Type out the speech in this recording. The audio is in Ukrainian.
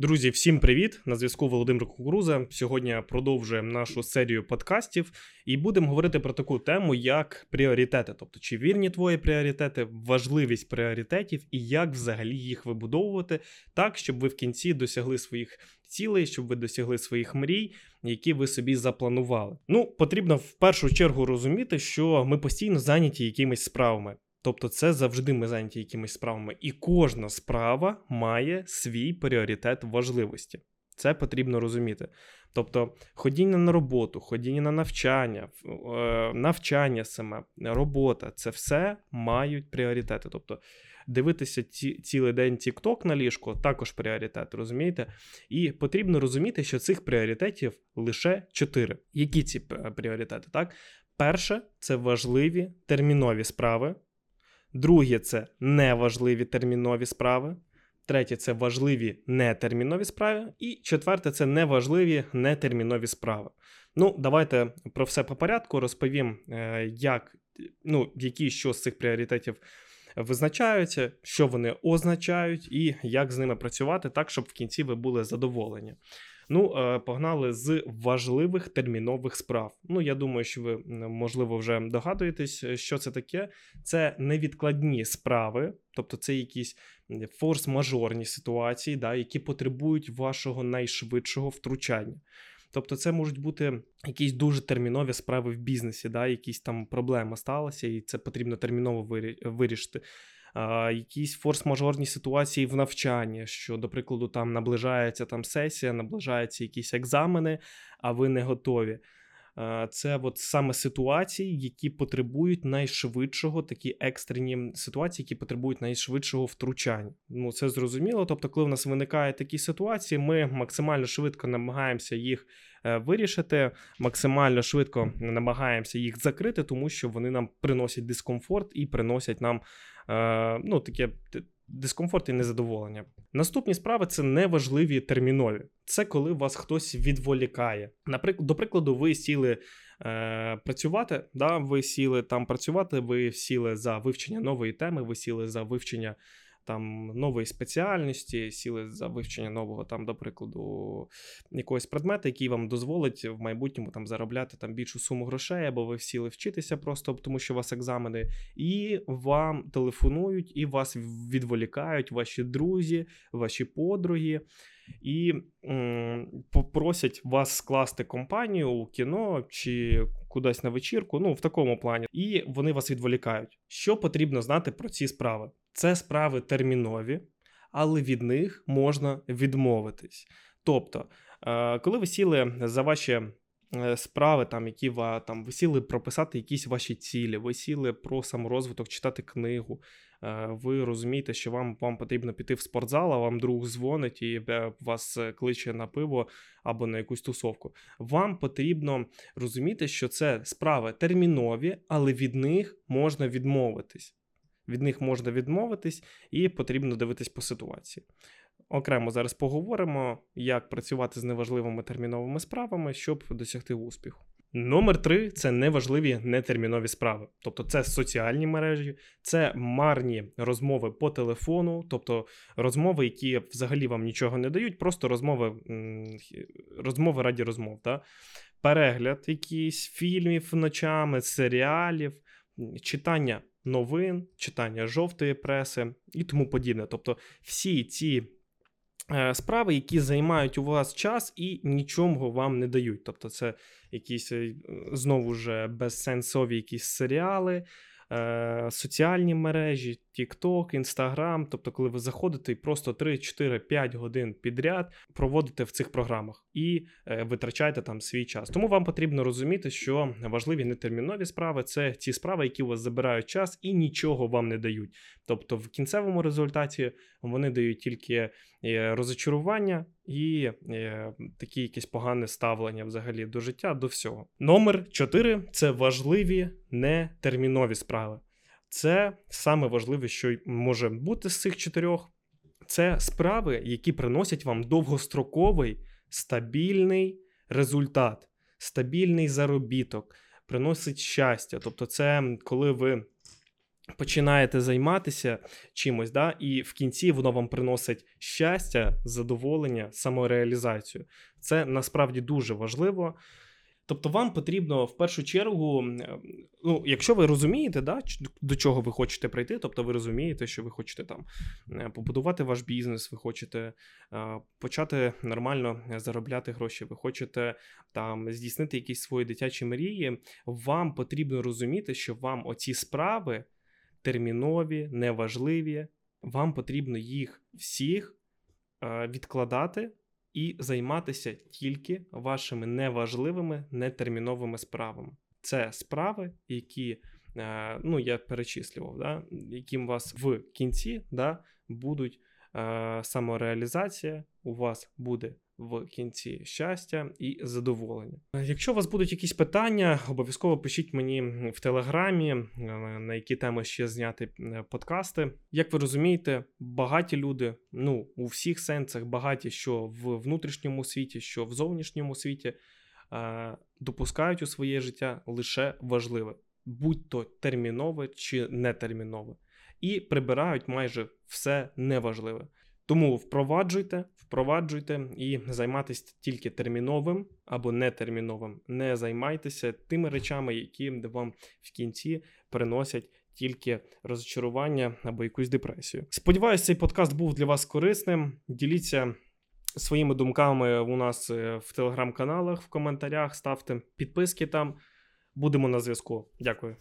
Друзі, всім привіт! На зв'язку Володимир Кукуруза. Сьогодні продовжуємо нашу серію подкастів і будемо говорити про таку тему, як пріоритети. Тобто, чи вірні твої пріоритети, важливість пріоритетів і як взагалі їх вибудовувати так, щоб ви в кінці досягли своїх цілей, щоб ви досягли своїх мрій, які ви собі запланували. Ну, потрібно в першу чергу розуміти, що ми постійно зайняті якимись справами. Тобто, це завжди ми зайняті якимись справами, і кожна справа має свій пріоритет важливості. Це потрібно розуміти. Тобто, ходіння на роботу, ходіння на навчання, е, навчання саме, робота це все мають пріоритети. Тобто, дивитися ці, цілий день TikTok на ліжко також пріоритет, розумієте? І потрібно розуміти, що цих пріоритетів лише чотири. Які ці пріоритети? Так, перше це важливі термінові справи. Друге це неважливі термінові справи. Третє це важливі нетермінові справи. І четверте це неважливі нетермінові справи. Ну, давайте про все по порядку розповім, е, як, ну, які що з цих пріоритетів визначаються, що вони означають, і як з ними працювати так, щоб в кінці ви були задоволені. Ну, е, погнали з важливих термінових справ. Ну, я думаю, що ви можливо вже догадуєтесь, е, що це таке. Це невідкладні справи, тобто це якісь форс-мажорні ситуації, да, які потребують вашого найшвидшого втручання. Тобто, це можуть бути якісь дуже термінові справи в бізнесі, да, якісь там проблема сталася, і це потрібно терміново вирішити якісь форс-мажорні ситуації в навчанні, що, до прикладу, там наближається там сесія, наближаються якісь екзамени, а ви не готові. Це от саме ситуації, які потребують найшвидшого, такі екстрені ситуації, які потребують найшвидшого втручання. Ну це зрозуміло. Тобто, коли в нас виникають такі ситуації, ми максимально швидко намагаємося їх е, вирішити, максимально швидко намагаємося їх закрити, тому що вони нам приносять дискомфорт і приносять нам ну, таке дискомфорт і незадоволення. Наступні справи це неважливі термінові. Це коли вас хтось відволікає. Наприклад, до прикладу, ви сіли е, працювати, да, ви сіли там працювати, ви сіли за вивчення нової теми, ви сіли за вивчення там нової спеціальності, сіли за вивчення нового, там, до прикладу, якогось предмета, який вам дозволить в майбутньому там заробляти там більшу суму грошей, або ви сіли вчитися просто, тому що у вас екзамени, і вам телефонують, і вас відволікають ваші друзі, ваші подруги. І м, попросять вас скласти компанію у кіно чи кудись на вечірку, ну в такому плані, і вони вас відволікають. Що потрібно знати про ці справи? Це справи термінові, але від них можна відмовитись. Тобто, е, коли ви сіли за ваші е, справи, там, які там, ви сіли прописати якісь ваші цілі, ви сіли про саморозвиток, читати книгу, е, ви розумієте, що вам вам потрібно піти в спортзал, а вам друг дзвонить і вас кличе на пиво або на якусь тусовку. Вам потрібно розуміти, що це справи термінові, але від них можна відмовитись від них можна відмовитись, і потрібно дивитись по ситуації. Окремо зараз поговоримо, як працювати з неважливими терміновими справами, щоб досягти успіху. Номер три це неважливі нетермінові справи. Тобто це соціальні мережі, це марні розмови по телефону, тобто розмови, які взагалі вам нічого не дають, просто розмови розмови раді розмов. Да? Перегляд якісь фільмів ночами, серіалів, читання новин, читання жовтої преси і тому подібне. Тобто, всі ці е, справи, які займають у вас час і нічого вам не дають. Тобто, це якісь е, знову ж безсенсові якісь серіали. Е, соціальні мережі, TikTok, Instagram, тобто, коли ви заходите і просто 3, 4, 5 годин підряд проводите в цих програмах і е, витрачаєте там свій час. Тому вам потрібно розуміти, що важливі нетермінові справи це ті справи, які у вас забирають час і нічого вам не дають. Тобто, в кінцевому результаті вони дають тільки е, розочарування і такі якісь погане ставлення взагалі до життя, до всього. Номер 4 це важливі нетермінові справи. Це саме важливе, що може бути з цих чотирьох. Це справи, які приносять вам довгостроковий стабільний результат, стабільний заробіток, приносить щастя. Тобто, це коли ви починаєте займатися чимось, да, і в кінці воно вам приносить щастя, задоволення, самореалізацію. Це насправді дуже важливо. Тобто, вам потрібно в першу чергу, ну, якщо ви розумієте, да, до чого ви хочете прийти, тобто ви розумієте, що ви хочете там е, побудувати ваш бізнес, ви хочете е, почати нормально заробляти гроші, ви хочете там здійснити якісь свої дитячі мрії, вам потрібно розуміти, що вам оці справи термінові, неважливі, вам потрібно їх всіх е, відкладати і займатися тільки вашими неважливими, нетерміновими справами. Це справи, які е, ну, я перечислював, да, яким вас в кінці да, будуть е, самореалізація, у вас буде в кінці щастя і задоволення. Якщо у вас будуть якісь питання, обов'язково пишіть мені в телеграмі, е, на які теми ще зняти е, подкасти. Як ви розумієте, багаті люди, ну у всіх сенсах багаті, що в внутрішньому світі, що в зовнішньому світі, е, допускають у своє життя лише важливе, будь то термінове чи нетермінове, і прибирають майже все неважливе. Тому впроваджуйте, впроваджуйте і займайтеся тільки терміновим або нетерміновим. Не займайтеся тими речами, які вам в кінці приносять тільки розчарування або якусь депресію. Сподіваюсь, цей подкаст був для вас корисним. Діліться своїми думками у нас е, в телеграм-каналах, в коментарях, ставте підписки там. Будемо на зв'язку. Дякую.